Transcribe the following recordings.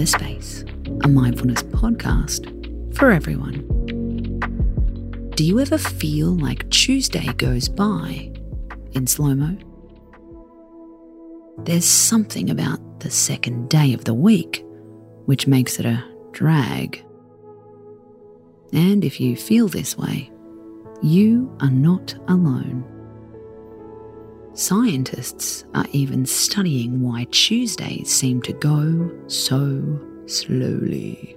the Space, a mindfulness podcast for everyone. Do you ever feel like Tuesday goes by in slow mo? There's something about the second day of the week which makes it a drag. And if you feel this way, you are not alone. Scientists are even studying why Tuesdays seem to go so slowly.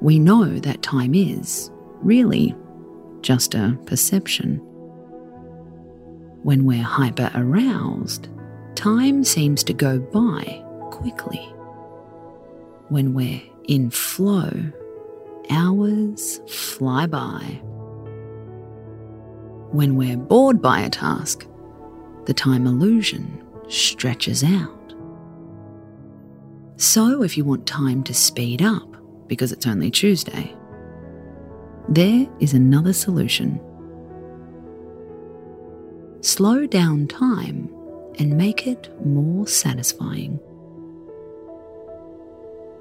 We know that time is, really, just a perception. When we're hyper aroused, time seems to go by quickly. When we're in flow, hours fly by. When we're bored by a task, the time illusion stretches out. So, if you want time to speed up because it's only Tuesday, there is another solution. Slow down time and make it more satisfying.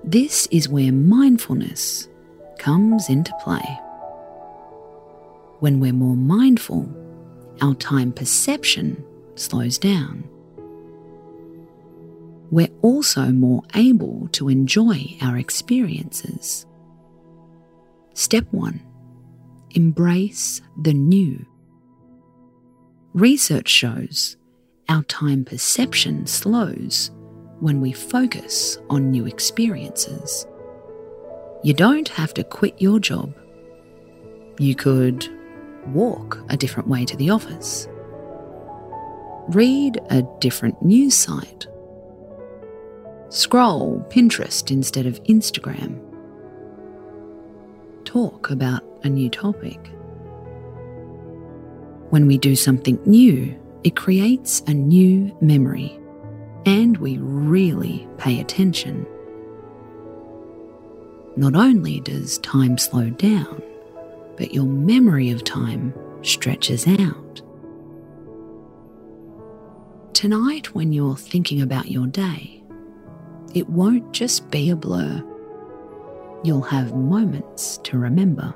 This is where mindfulness comes into play. When we're more mindful, our time perception slows down. We're also more able to enjoy our experiences. Step 1 Embrace the new. Research shows our time perception slows when we focus on new experiences. You don't have to quit your job. You could walk a different way to the office, read a different news site, scroll Pinterest instead of Instagram, talk about a new topic. When we do something new, it creates a new memory, and we really pay attention. Not only does time slow down, but your memory of time stretches out. Tonight, when you're thinking about your day, it won't just be a blur. You'll have moments to remember.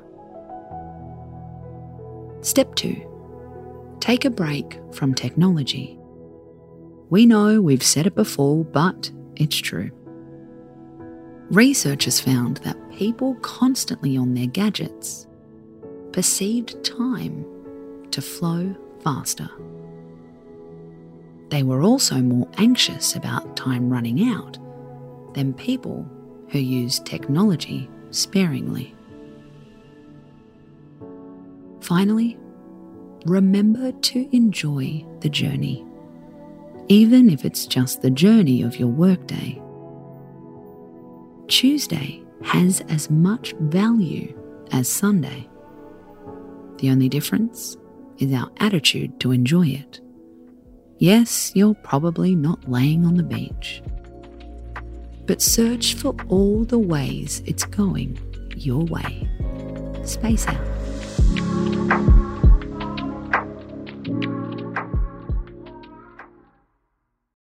Step 2 Take a break from technology. We know we've said it before, but it's true. Researchers found that people constantly on their gadgets perceived time to flow faster. They were also more anxious about time running out than people who use technology sparingly. Finally, remember to enjoy the journey, even if it's just the journey of your workday. Tuesday has as much value as Sunday. The only difference is our attitude to enjoy it. Yes, you're probably not laying on the beach, but search for all the ways it's going your way. Space out.